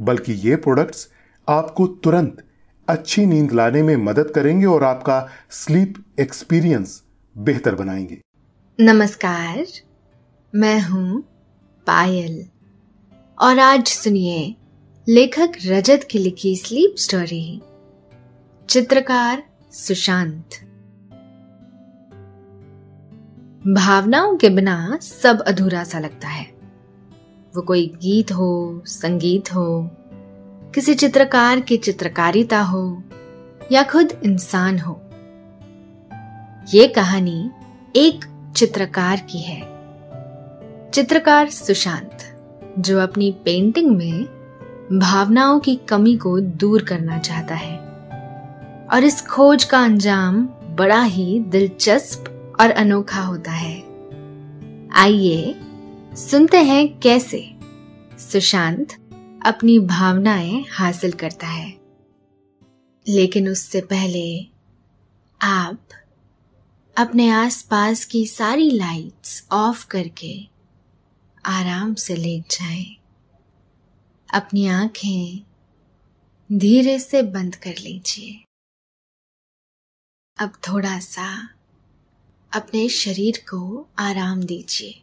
बल्कि ये प्रोडक्ट्स आपको तुरंत अच्छी नींद लाने में मदद करेंगे और आपका स्लीप एक्सपीरियंस बेहतर बनाएँगे। नमस्कार, मैं हूँ पायल। और आज सुनिए लेखक रजत की लिखी स्लीप स्टोरी चित्रकार सुशांत। भावनाओं के बिना सब अधूरा सा लगता है। वो कोई गीत हो, संगीत हो, किसी चित्रकार की चित्रकारिता हो, या खुद इंसान हो। ये कहानी एक चित्रकार की है। चित्रकार सुशांत, जो अपनी पेंटिंग में भावनाओं की कमी को दूर करना चाहता है और इस खोज का अंजाम बड़ा ही दिलचस्प और अनोखा होता है। आइए सुनते हैं कैसे सुशांत अपनी भावनाएँ हासिल करता है। लेकिन उससे पहले आप अपने आसपास की सारी लाइट्स ऑफ़ करके आराम से लेट जाएँ। अपनी आँखें धीरे से बंद कर लीजिए। अब थोड़ा सा अपने शरीर को आराम दीजिए।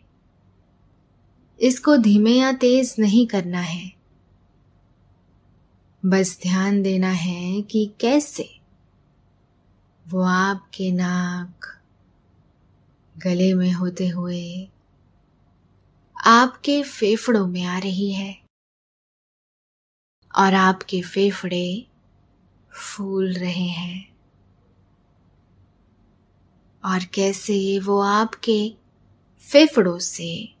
इसको धीमे या तेज नहीं करना है। बस ध्यान देना है कि कैसे? वो आपके नाक, गले में होते हुए आपके फेफड़ों में आ रही है और आपके फेफड़े फूल रहे हैं। और कैसे वो आपके फेफड़ों से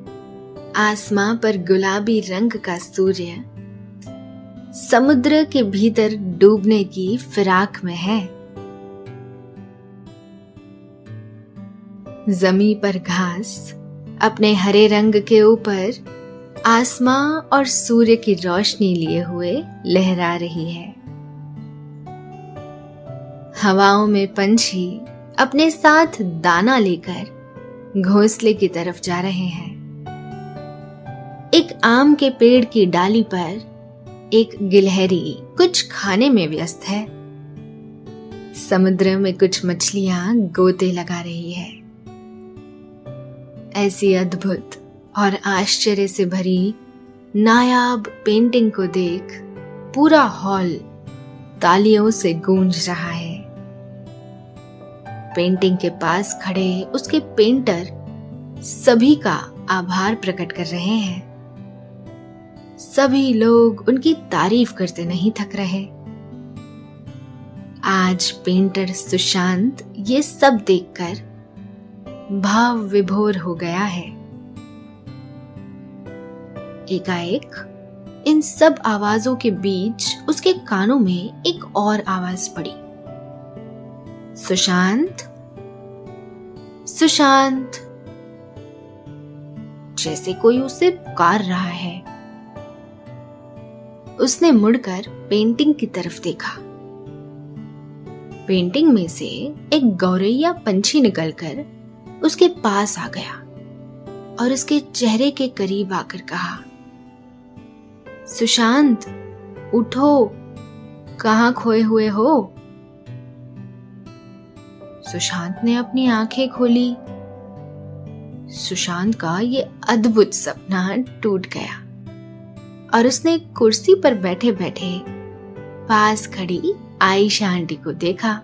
आसमां पर गुलाबी रंग का सूर्य। समुद्र के भीतर डूबने की फिराक में है। जमी पर घास, अपने हरे रंग के ऊपर आसमां और सूर्य की रोशनी लिए हुए लहरा रही है। हवाओं में पंछी अपने साथ दाना लेकर घोंसले की तरफ़ जा रहे हैं। एक आम के पेड़ की डाली पर एक गिलहरी कुछ खाने में व्यस्त है। समुद्र में कुछ मछलियाँ गोते लगा रही है। ऐसी अद्भुत और आश्चर्य से भरी नायाब पेंटिंग को देख पूरा हॉल तालियों से गूंज रहा है। पेंटिंग के पास खड़े उसके पेंटर सभी का आभार प्रकट कर रहे हैं। सभी लोग उनकी तारीफ़ करते नहीं थक रहे। आज पेंटर सुशांत ये सब देखकर भाव विभोर हो गया है। एकाएक, इन सब आवाजों के बीच उसके कानों में एक और आवाज़ पड़ी। सुशांत? सुशांत? जैसे कोई उसे पुकार रहा है। उसने मुड़कर पेंटिंग की तरफ़ देखा। पेंटिंग में से एक गौरैया पंछी निकलकर उसके पास आ गया और उसके चेहरे के करीब आकर कहा, सुशांत, उठो। कहा खोए हुए हो? सुशांत ने अपनी आँखें खोली। सुशांत का ये अद्भुत सपना टूट गया। और उसने कुर्सी पर बैठे बैठे पास खड़ी आयशा आंटी को देखा,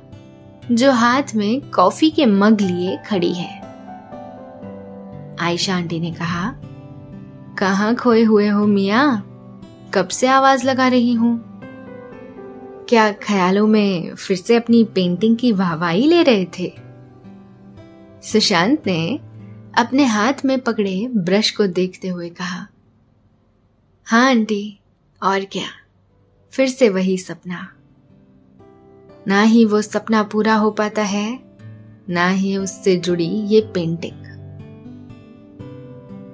जो हाथ में कॉफ़ी के मग लिए खड़ी है। आयशा आंटी ने कहा कहा खोए हुए हो मिया? कब से आवाज़ लगा रही हूँ? क्या ख्यालों में फिर से अपनी पेंटिंग की वाहवाही ले रहे थे? सुशांत ने अपने हाथ में पकड़े ब्रश को देखते हुए कहा हाँ आंटी, और क्या? फिर से वही सपना। ना ही वो सपना पूरा हो पाता है, ना ही उससे जुड़ी ये पेंटिंग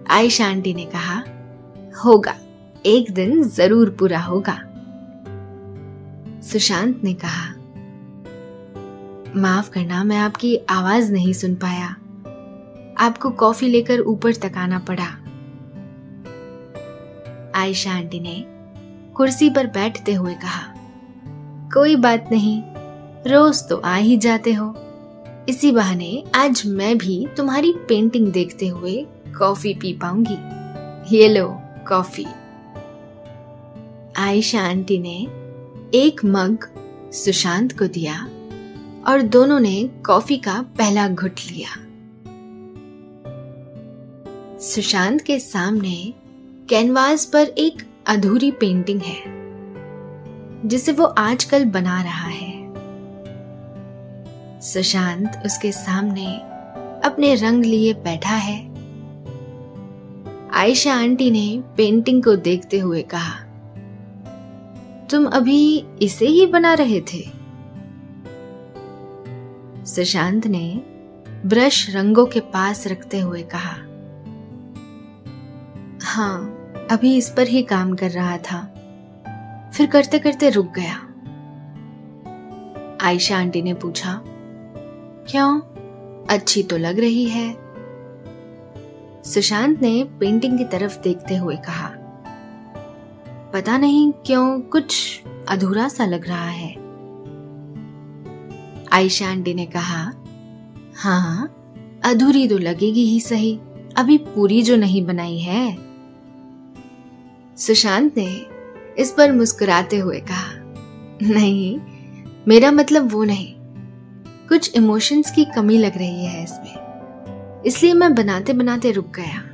आयशा आंटी ने कहा, होगा, एक दिन ज़रूर पूरा होगा। सुशांत ने कहा, माफ़ करना, मैं आपकी आवाज़ नहीं सुन पाया। आपको कॉफ़ी लेकर ऊपर तक आना पड़ा। आयशा आंटी ने कुर्सी पर बैठते हुए कहा, कोई बात नहीं, रोज तो आ ही जाते हो। इसी बहाने आज मैं भी तुम्हारी पेंटिंग देखते हुए कॉफ़ी पी पाऊँगी। ये लो कॉफ़ी आयशा आंटी ने एक मग सुशांत को दिया और दोनों ने कॉफ़ी का पहला घुट लिया। सुशांत के सामने कैनवास पर एक अधूरी पेंटिंग है, जिसे वो आजकल बना रहा है। सुशांत उसके सामने अपने रंग लिए बैठा है। आयशा आंटी ने पेंटिंग को देखते हुए कहा, तुम अभी इसे ही बना रहे थे? सुशांत ने ब्रश रंगों के पास रखते हुए कहा हाँ अभी इस पर ही काम कर रहा था। फिर करते करते रुक गया। आयशा आंटी ने पूछा, क्यों? अच्छी तो लग रही है? सुशांत ने पेंटिंग की तरफ़ देखते हुए कहा, पता नहीं क्यों कुछ अधूरा सा लग रहा है। आयशा आंटी ने कहा हाँ अधूरी तो लगेगी ही सही। अभी पूरी जो नहीं बनाई है सुशांत ने इस पर मुस्कुराते हुए कहा, नहीं, मेरा मतलब वो नहीं। कुछ इमोशंस की कमी लग रही है इसमें। इसलिए मैं बनाते बनाते रुक गया।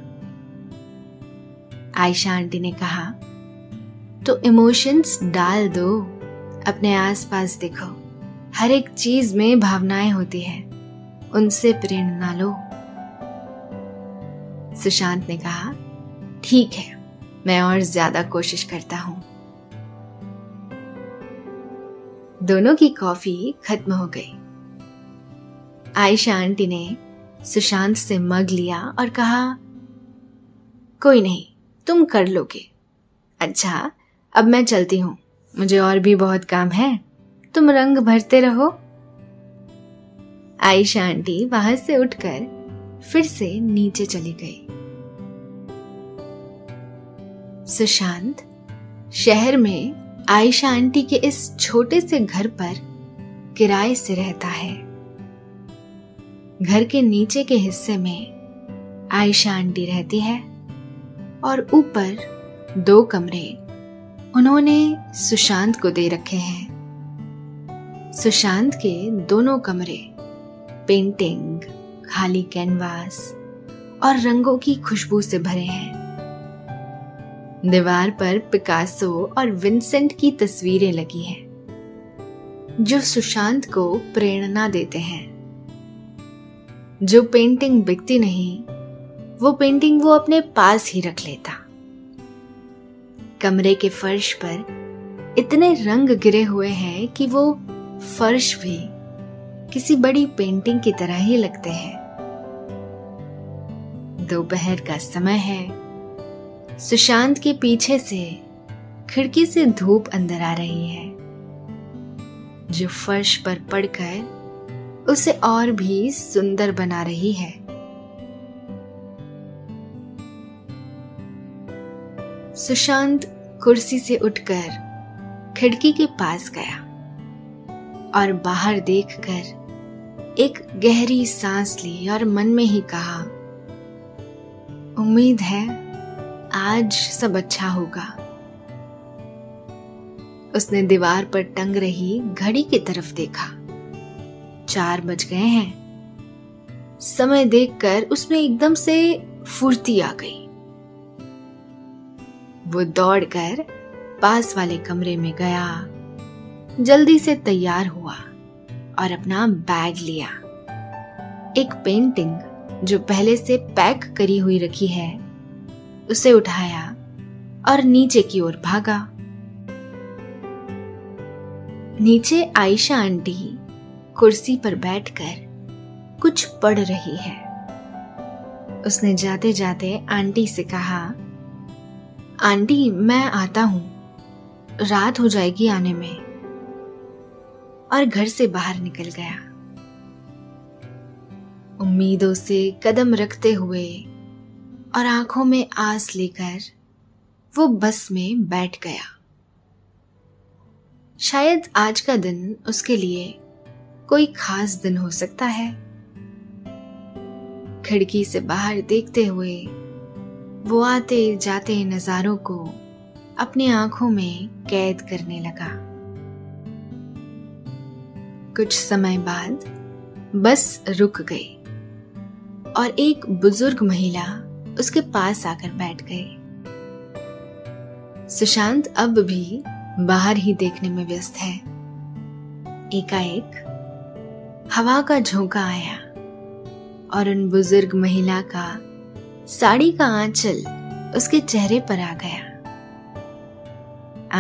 आयशा आंटी ने कहा तो इमोशंस डाल दो। अपने आसपास देखो। हर एक चीज़ में भावनाएँ होती है। उनसे प्रेरणा लो। सुशांत ने कहा, ठीक है। मैं और ज़्यादा कोशिश करता हूँ। दोनों की कॉफ़ी खत्म हो गई। आयशा आंटी ने सुशांत से मग लिया और कहा, कोई नहीं, तुम कर लोगे। अच्छा अब मैं चलती हूँ। मुझे और भी बहुत काम है। तुम रंग भरते रहो। आयशा आंटी वहाँ से उठकर फिर से नीचे चली गई। सुशांत, शहर में आयशा आंटी के इस छोटे से घर पर किराए से रहता है। घर के नीचे के हिस्से में आयशा आंटी रहती है और ऊपर दो कमरे उन्होंने सुशांत को दे रखे हैं। सुशांत के दोनों कमरे पेंटिंग, खाली कैनवास और रंगों की खुशबू से भरे हैं। दीवार पर पिकासो और विंसेंट की तस्वीरें लगी हैं, जो सुशांत को प्रेरणा देते हैं। जो पेंटिंग बिकती नहीं, वो पेंटिंग वो अपने पास ही रख लेता। कमरे के फर्श पर इतने रंग गिरे हुए हैं कि वो फर्श भी किसी बड़ी पेंटिंग की तरह ही लगते हैं। दोपहर का समय है सुशांत के पीछे से खिड़की से धूप अंदर आ रही है। जो फर्श पर पड़कर उसे और भी सुंदर बना रही है। सुशांत कुर्सी से उठकर खिड़की के पास गया और बाहर देखकर एक गहरी सांस ली और मन में ही कहा, उम्मीद है आज सब अच्छा होगा। उसने दीवार पर टंग रही घड़ी की तरफ़ देखा। चार बज गए हैं। समय देखकर उसमें एकदम से फुर्ती आ गई। वो दौड़कर पास वाले कमरे में गया। जल्दी से तैयार हुआ और अपना बैग लिया। एक पेंटिंग जो पहले से पैक करी हुई रखी है। उसे उठाया और नीचे की ओर भागा। नीचे आयशा आंटी कुर्सी पर बैठकर कुछ पढ़ रही है। उसने जाते जाते आंटी से कहा, आंटी, मैं आता हूँ। रात हो जाएगी आने में। और घर से बाहर निकल गया। उम्मीदों से कदम रखते हुए और आँखों में आस लेकर वो बस में बैठ गया। शायद आज का दिन उसके लिए कोई खास दिन हो सकता है। खिड़की से बाहर देखते हुए वो आते जाते नजारों को अपनी आँखों में कैद करने लगा। कुछ समय बाद बस रुक गई और एक बुज़ुर्ग महिला उसके पास आकर बैठ गए। सुशांत अब भी बाहर ही देखने में व्यस्त है। एकाएक हवा का झोंका आया और उन बुज़ुर्ग महिला का साड़ी का आंचल उसके चेहरे पर आ गया।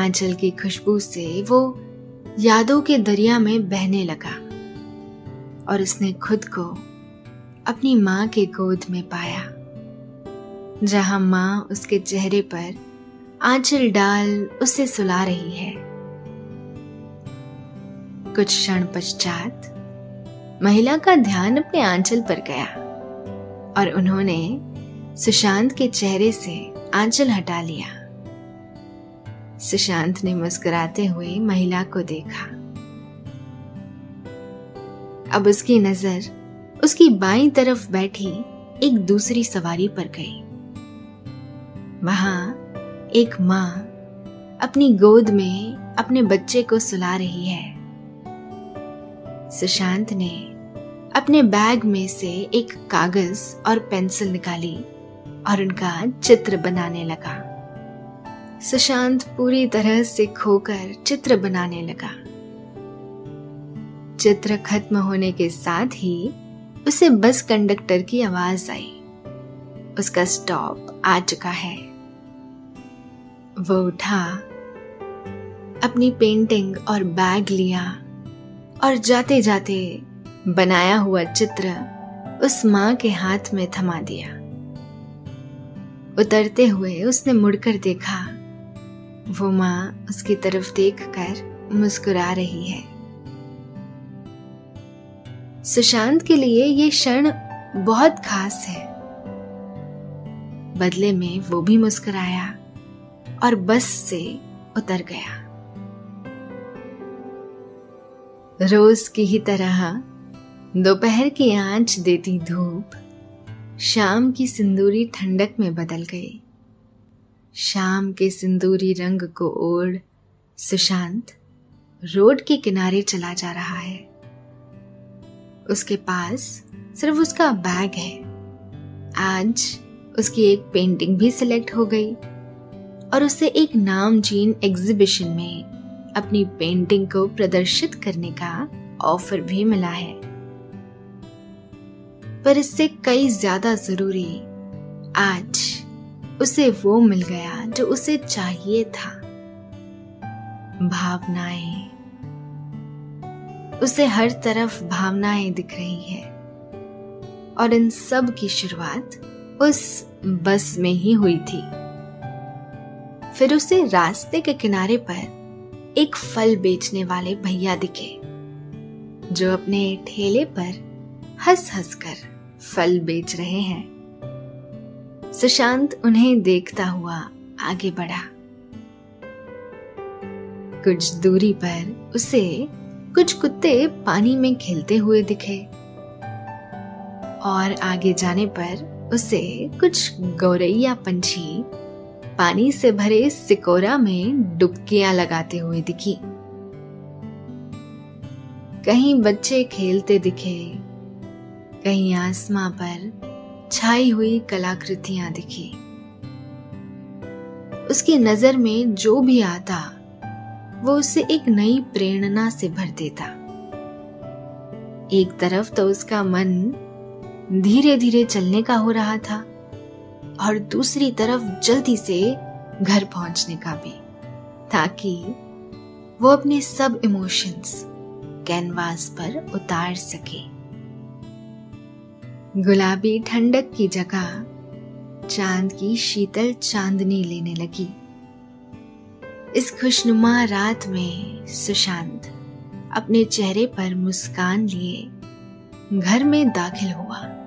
आंचल की खुशबू से वो यादों के दरिया में बहने लगा और उसने खुद को अपनी माँ के गोद में पाया। जहाँ माँ उसके चेहरे पर आंचल डाल उसे सुला रही है। कुछ क्षण पश्चात महिला का ध्यान अपने आंचल पर गया और उन्होंने सुशांत के चेहरे से आंचल हटा लिया। सुशांत ने मुस्कुराते हुए महिला को देखा। अब उसकी नज़र उसकी बाईं तरफ़ बैठी एक दूसरी सवारी पर गई। वहाँ एक माँ अपनी गोद में अपने बच्चे को सुला रही है। सुशांत ने अपने बैग में से एक कागज़ और पेंसिल निकाली और उनका चित्र बनाने लगा। सुशांत पूरी तरह से खोकर चित्र बनाने लगा। चित्र खत्म होने के साथ ही उसे बस कंडक्टर की आवाज़ आई। उसका स्टॉप आ चुका है। वो उठा, अपनी पेंटिंग और बैग लिया और जाते जाते बनाया हुआ चित्र उस माँ के हाथ में थमा दिया। उतरते हुए उसने मुड़कर देखा, वो माँ उसकी तरफ़ देखकर मुस्कुरा रही है। सुशांत के लिए ये क्षण बहुत खास है। बदले में वो भी मुस्कुराया। और बस से उतर गया। रोज की ही तरह दोपहर की आँच देती धूप शाम की सिंदूरी ठंडक में बदल गई। शाम के सिंदूरी रंग को ओढ़ सुशांत रोड के किनारे चला जा रहा है। उसके पास सिर्फ़ उसका बैग है। आज उसकी एक पेंटिंग भी सिलेक्ट हो गई। और उसे एक नामचीन एग्जीबिशन में अपनी पेंटिंग को प्रदर्शित करने का ऑफ़र भी मिला है। पर इससे कई ज़्यादा ज़रूरी आज उसे वो मिल गया जो उसे चाहिए था। भावनाएँ। उसे हर तरफ़ भावनाएँ दिख रही है। और इन सब की शुरुआत उस बस में ही हुई थी। फिर उसे रास्ते के किनारे पर एक फल बेचने वाले भैया दिखे, जो अपने ठेले पर हंस हंस कर फल बेच रहे हैं। सुशांत उन्हें देखता हुआ आगे बढ़ा। कुछ दूरी पर उसे कुछ कुत्ते पानी में खेलते हुए दिखे, और आगे जाने पर उसे कुछ गौरैया पंछी पानी से भरे सिकोरा में डुबकियाँ लगाते हुए दिखी। कहीं बच्चे खेलते दिखे, कहीं आसमां पर छाई हुई कलाकृतियाँ दिखी। उसकी नज़र में जो भी आता, वो उसे एक नई प्रेरणा से भर देता। एक तरफ़ तो उसका मन धीरे धीरे चलने का हो रहा था और दूसरी तरफ़ जल्दी से घर पहुँचने का भी, ताकि वो अपने सब इमोशंस कैनवास पर उतार सके। गुलाबी ठंडक की जगह चाँद की शीतल चांदनी लेने लगी। इस खुशनुमा रात में सुशांत अपने चेहरे पर मुस्कान लिए घर में दाखिल हुआ।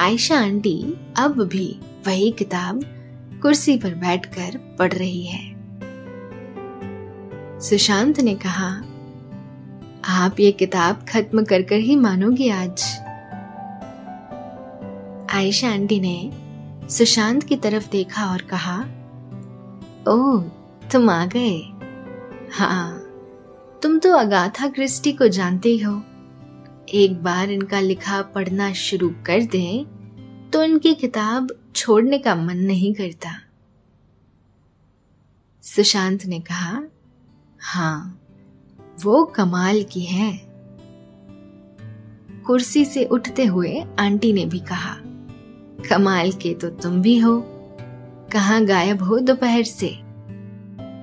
आयशा आंटी अब भी वही किताब कुर्सी पर बैठकर पढ़ रही है। सुशांत ने कहा, आप ये किताब खत्म कर कर ही मानोगी आज? आयशा आंटी ने सुशांत की तरफ़ देखा और कहा, ओह, तुम आ गए? हाँ। तुम तो अगाथा क्रिस्टी को जानते ही हो। एक बार इनका लिखा पढ़ना शुरू कर दें तो इनकी किताब छोड़ने का मन नहीं करता। सुशांत ने कहा हाँ वो कमाल की है। कुर्सी से उठते हुए आंटी ने भी कहा, कमाल के तो तुम भी हो। कहाँ गायब हो दोपहर से?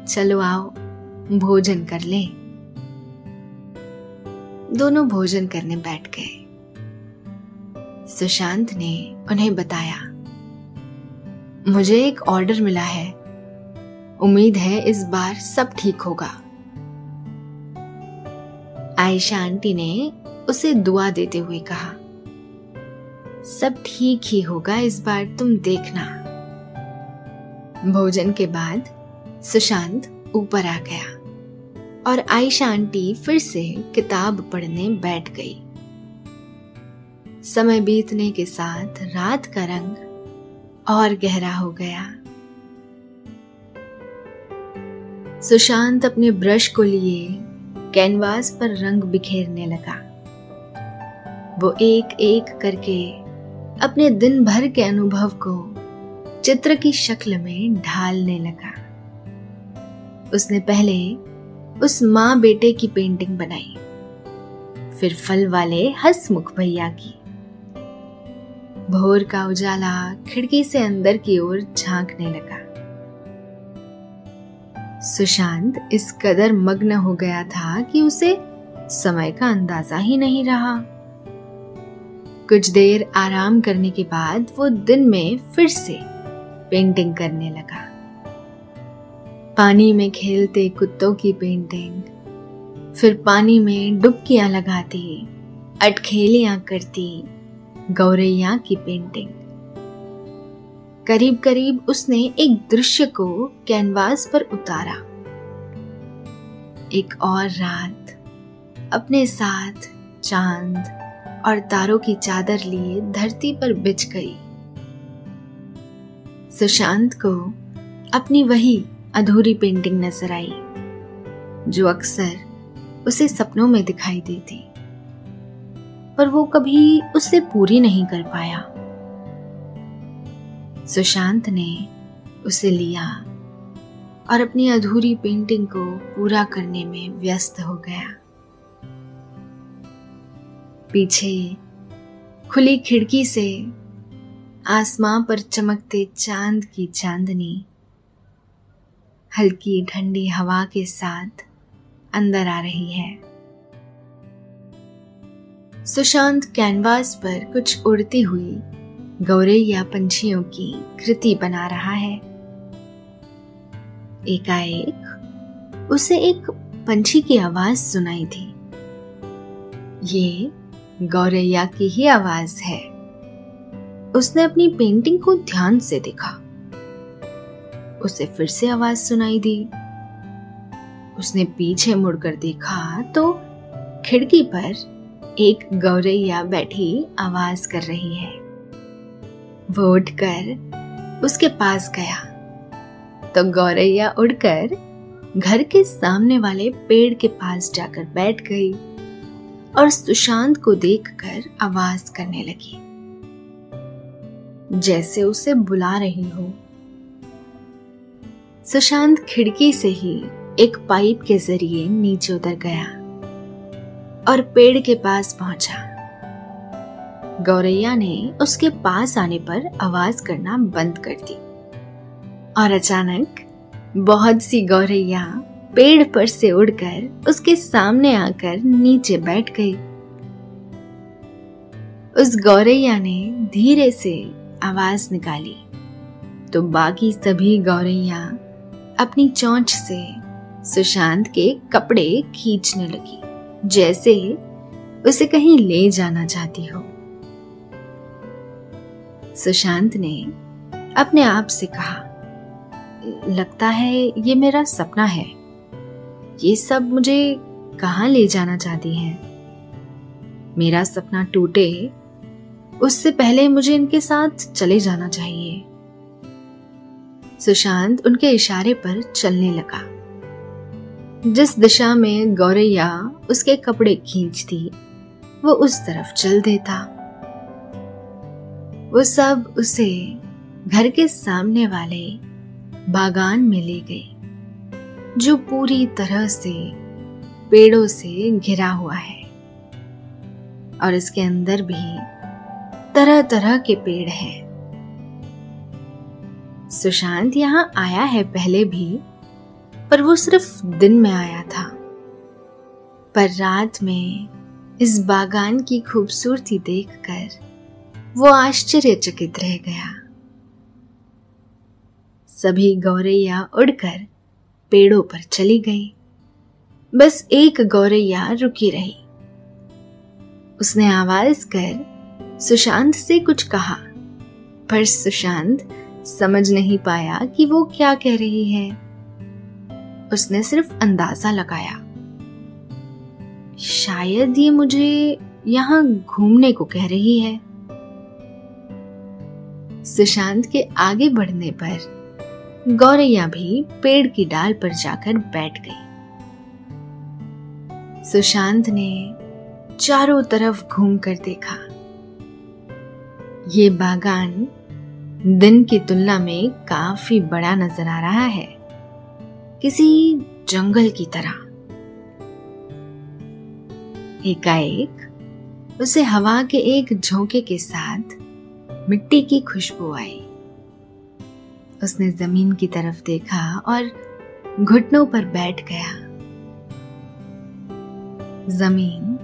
चलो आओ, भोजन कर ले। दोनों भोजन करने बैठ गए। सुशांत ने उन्हें बताया, मुझे एक ऑर्डर मिला है। उम्मीद है इस बार सब ठीक होगा। आयशा आंटी ने उसे दुआ देते हुए कहा, सब ठीक ही होगा इस बार, तुम देखना। भोजन के बाद सुशांत ऊपर आ गया। और आयशा आंटी फिर से किताब पढ़ने बैठ गई। समय बीतने के साथ रात का रंग और गहरा हो गया। सुशांत अपने ब्रश को लिए कैनवास पर रंग बिखेरने लगा। वो एक एक करके अपने दिन भर के अनुभव को चित्र की शक्ल में ढालने लगा। उसने पहले उस माँ बेटे की पेंटिंग बनाई। फिर फल वाले हसमुख भैया की। भोर का उजाला खिड़की से अंदर की ओर झांकने लगा। सुशांत इस कदर मग्न हो गया था कि उसे समय का अंदाज़ा ही नहीं रहा। कुछ देर आराम करने के बाद वो दिन में फिर से पेंटिंग करने लगा। पानी में खेलते कुत्तों की पेंटिंग, फिर पानी में डुबकियाँ लगाती, अटखेलियाँ करती, गौरैया की पेंटिंग। करीब करीब उसने एक दृश्य को कैनवास पर उतारा। एक और रात, अपने साथ चाँद और तारों की चादर लिए धरती पर बिछ गई। सुशांत को अपनी वही अधूरी पेंटिंग नज़र आई, जो अक्सर उसे सपनों में दिखाई देती। पर वो कभी उससे पूरी नहीं कर पाया। सुशांत ने उसे लिया और अपनी अधूरी पेंटिंग को पूरा करने में व्यस्त हो गया। पीछे खुली खिड़की से आसमां पर चमकते चाँद की चांदनी हल्की ठंडी हवा के साथ अंदर आ रही है। सुशांत कैनवास पर कुछ उड़ती हुई गौरैया पंछियों की कृति बना रहा है। एकाएक उसे एक पंछी की आवाज़ सुनाई थी। ये गौरैया की ही आवाज़ है। उसने अपनी पेंटिंग को ध्यान से देखा। उसे फिर से आवाज़ सुनाई दी। उसने पीछे मुड़कर देखा तो खिड़की पर एक गौरैया बैठी आवाज़ कर रही है। वो उठकर उसके पास गया। तो गौरैया उड़कर घर के सामने वाले पेड़ के पास जाकर बैठ गई और सुशांत को देखकर आवाज़ करने लगी। जैसे उसे बुला रही हो। सुशांत खिड़की से ही एक पाइप के ज़रिए नीचे उतर गया और पेड़ के पास पहुँचा। गौरैया ने उसके पास आने पर आवाज़ करना बंद कर दी और अचानक बहुत सी गौरैया पेड़ पर से उड़कर उसके सामने आकर नीचे बैठ गई। उस गौरैया ने धीरे से आवाज़ निकाली। तो बाकी सभी गौरैया अपनी चोंच से सुशांत के कपड़े खींचने लगी। जैसे उसे कहीं ले जाना चाहती हो। सुशांत ने अपने आप से कहा, लगता है ये मेरा सपना है। ये सब मुझे कहाँ ले जाना चाहती है? मेरा सपना टूटे, उससे पहले मुझे इनके साथ चले जाना चाहिए। सुशांत उनके इशारे पर चलने लगा। जिस दिशा में गौरैया उसके कपड़े खींचती, वो उस तरफ़ चल देता। वो सब उसे घर के सामने वाले बागान में ले गए जो पूरी तरह से पेड़ों से घिरा हुआ है। और इसके अंदर भी तरह तरह के पेड़ हैं। सुशांत यहाँ आया है पहले भी, पर वो सिर्फ़ दिन में आया था। पर रात में इस बागान की खूबसूरती देखकर वो आश्चर्यचकित रह गया। सभी गौरैया उड़कर पेड़ों पर चली गई। बस एक गौरैया रुकी रही। उसने आवाज़ कर सुशांत से कुछ कहा। पर सुशांत समझ नहीं पाया कि वो क्या कह रही है। उसने सिर्फ़ अंदाज़ा लगाया। शायद ये मुझे यहाँ घूमने को कह रही है। सुशांत के आगे बढ़ने पर गौरैया भी पेड़ की डाल पर जाकर बैठ गई। सुशांत ने चारों तरफ़ घूमकर देखा। ये बागान दिन की तुलना में काफ़ी बड़ा नज़र आ रहा है। किसी जंगल की तरह। एकाएक उसे हवा के एक झोंके के साथ मिट्टी की खुशबू आई उसने ज़मीन की तरफ़ देखा और घुटनों पर बैठ गया। ज़मीन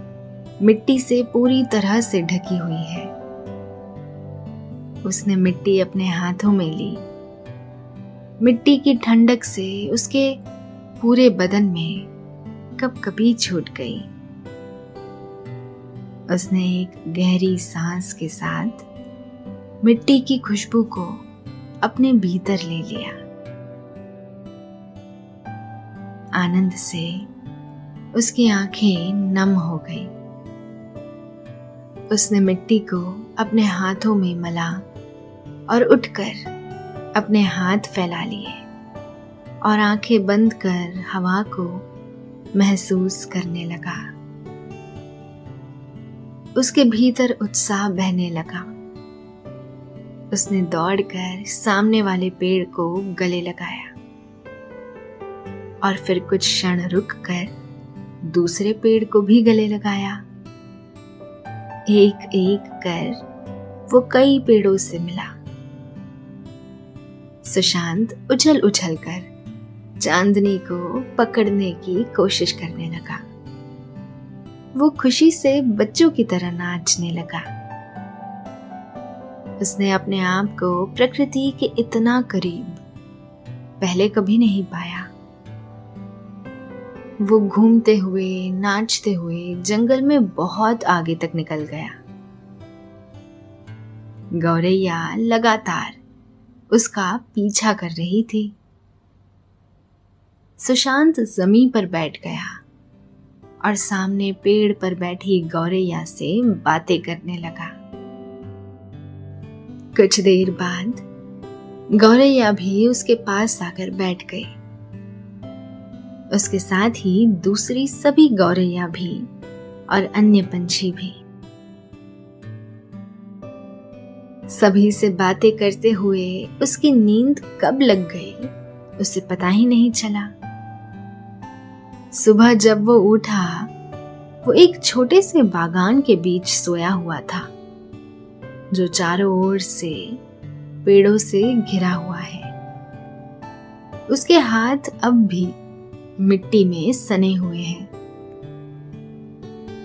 मिट्टी से पूरी तरह से ढकी हुई है। उसने मिट्टी अपने हाथों में ली। मिट्टी की ठंडक से उसके पूरे बदन में कब कभी छूट गई। उसने एक गहरी सांस के साथ मिट्टी की खुशबू को अपने भीतर ले लिया। आनंद से उसकी आँखें नम हो गई। उसने मिट्टी को अपने हाथों में मला। और उठकर अपने हाथ फैला लिए और आँखें बंद कर हवा को महसूस करने लगा। उसके भीतर उत्साह बहने लगा। उसने दौड़कर सामने वाले पेड़ को गले लगाया और फिर कुछ क्षण रुक कर दूसरे पेड़ को भी गले लगाया। एक एक कर वो कई पेड़ों से मिला। सुशांत उछल उछल कर चांदनी को पकड़ने की कोशिश करने लगा। वो खुशी से बच्चों की तरह नाचने लगा। उसने अपने आप को प्रकृति के इतना करीब पहले कभी नहीं पाया। वो घूमते हुए, नाचते हुए जंगल में बहुत आगे तक निकल गया। गौरैया लगातार उसका पीछा कर रही थी। सुशांत ज़मीन पर बैठ गया और सामने पेड़ पर बैठी गौरैया से बातें करने लगा। कुछ देर बाद गौरैया भी उसके पास आकर बैठ गई। उसके साथ ही दूसरी सभी गौरैया भी और अन्य पंछी भी। सभी से बातें करते हुए उसकी नींद कब लग गई, उसे पता ही नहीं चला। सुबह जब वो उठा, वो एक छोटे से बागान के बीच सोया हुआ था, जो चारों ओर से पेड़ों से घिरा हुआ है। उसके हाथ अब भी मिट्टी में सने हुए हैं।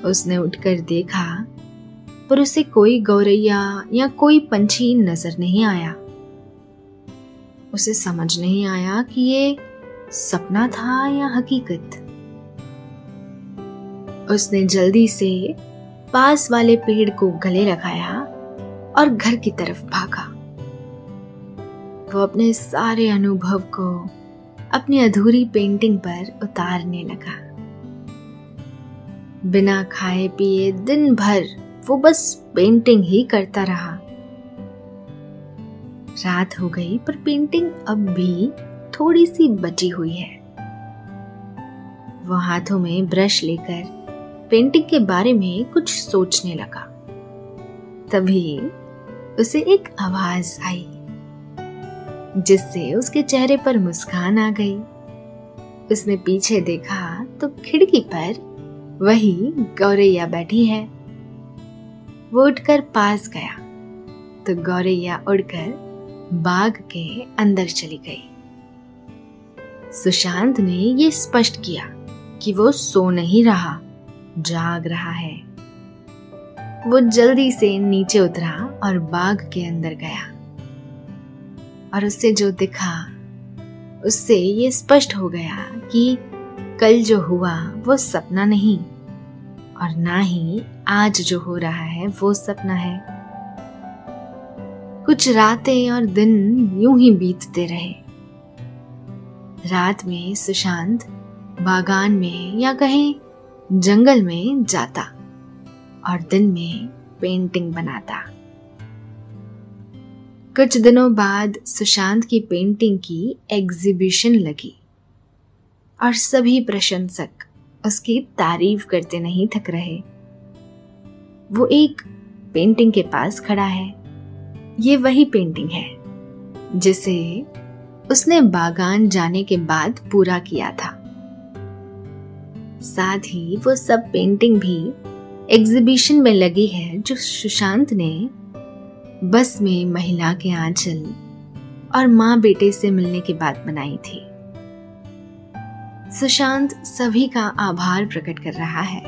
उसने उठकर देखा पर उसे कोई गौरैया या कोई पंछी नज़र नहीं आया। उसे समझ नहीं आया कि ये सपना था या हकीकत। उसने जल्दी से पास वाले पेड़ को गले लगाया और घर की तरफ़ भागा। वो अपने सारे अनुभव को अपनी अधूरी पेंटिंग पर उतारने लगा। बिना खाए पिए दिन भर वो बस पेंटिंग ही करता रहा। रात हो गई, पर पेंटिंग अब भी थोड़ी सी बची हुई है। वो हाथों में ब्रश लेकर पेंटिंग के बारे में कुछ सोचने लगा। तभी उसे एक आवाज़ आई, जिससे उसके चेहरे पर मुस्कान आ गई। उसने पीछे देखा तो खिड़की पर वही गौरैया बैठी है। वो उठकर पास गया। तो गौरैया उड़कर बाग के अंदर चली गई। सुशांत ने यह स्पष्ट किया कि वो सो नहीं रहा, जाग रहा है। वो जल्दी से नीचे उतरा और बाग के अंदर गया। और उससे जो दिखा, उससे ये स्पष्ट हो गया कि कल जो हुआ वो सपना नहीं। और ना ही आज जो हो रहा है, वो सपना है। कुछ रातें और दिन यूँ ही बीतते रहे। रात में सुशांत बागान में या कहीं जंगल में जाता और दिन में पेंटिंग बनाता। कुछ दिनों बाद सुशांत की पेंटिंग की एग्जीबिशन लगी और सभी प्रशंसक उसकी तारीफ़ करते नहीं थक रहे। वो एक पेंटिंग के पास खड़ा है। ये वही पेंटिंग है, जिसे उसने बागान जाने के बाद पूरा किया था। साथ ही वो सब पेंटिंग भी एग्जीबिशन में लगी है, जो सुशांत ने बस में महिला के आंचल और माँ बेटे से मिलने के बाद बनाई थी। सुशांत सभी का आभार प्रकट कर रहा है।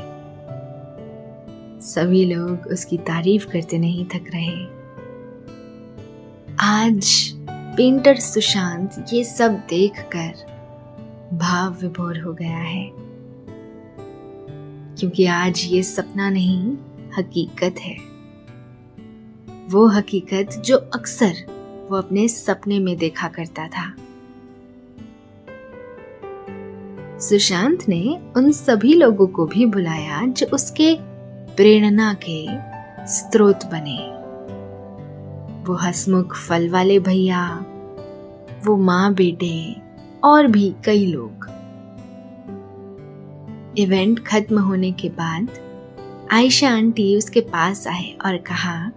सभी लोग उसकी तारीफ़ करते नहीं थक रहे। आज पेंटर सुशांत ये सब देखकर भाव विभोर हो गया है। क्योंकि आज ये सपना नहीं, हकीकत है। वो हकीकत जो अक्सर वो अपने सपने में देखा करता था। सुशांत ने उन सभी लोगों को भी बुलाया जो उसके प्रेरणा के स्रोत बने। वो हसमुख फल वाले भैया, वो माँ बेटे और भी कई लोग। इवेंट खत्म होने के बाद आयशा आंटी उसके पास आए और कहा,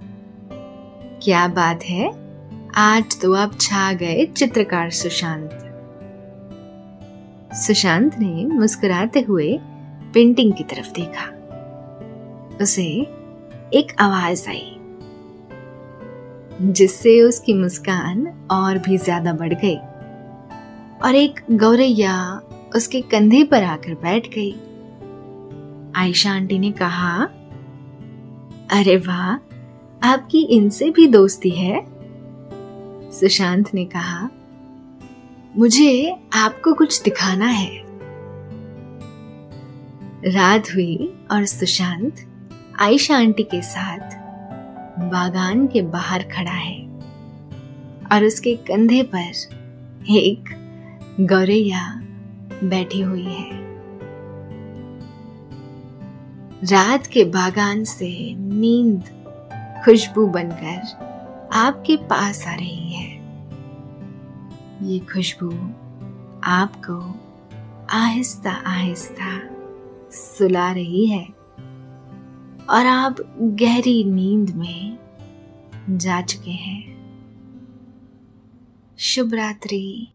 क्या बात है? आज तो आप छा गए चित्रकार सुशांत। सुशांत ने मुस्कुराते हुए पेंटिंग की तरफ़ देखा। उसे एक आवाज़ आई, जिससे उसकी मुस्कान और भी ज़्यादा बढ़ गई और एक गौरैया उसके कंधे पर आकर बैठ गई। आयशा आंटी ने कहा, अरे वाह, आपकी इनसे भी दोस्ती है? सुशांत ने कहा मुझे आपको कुछ दिखाना है। रात हुई और सुशांत आयशा आंटी के साथ बागान के बाहर खड़ा है और उसके कंधे पर एक गौरैया बैठी हुई है। रात के बागान से नींद खुशबू बनकर आपके पास आ रही है। ये खुशबू आपको आहिस्ता आहिस्ता सुला रही है। और आप गहरी नींद में जा चुके हैं। शुभ रात्रि।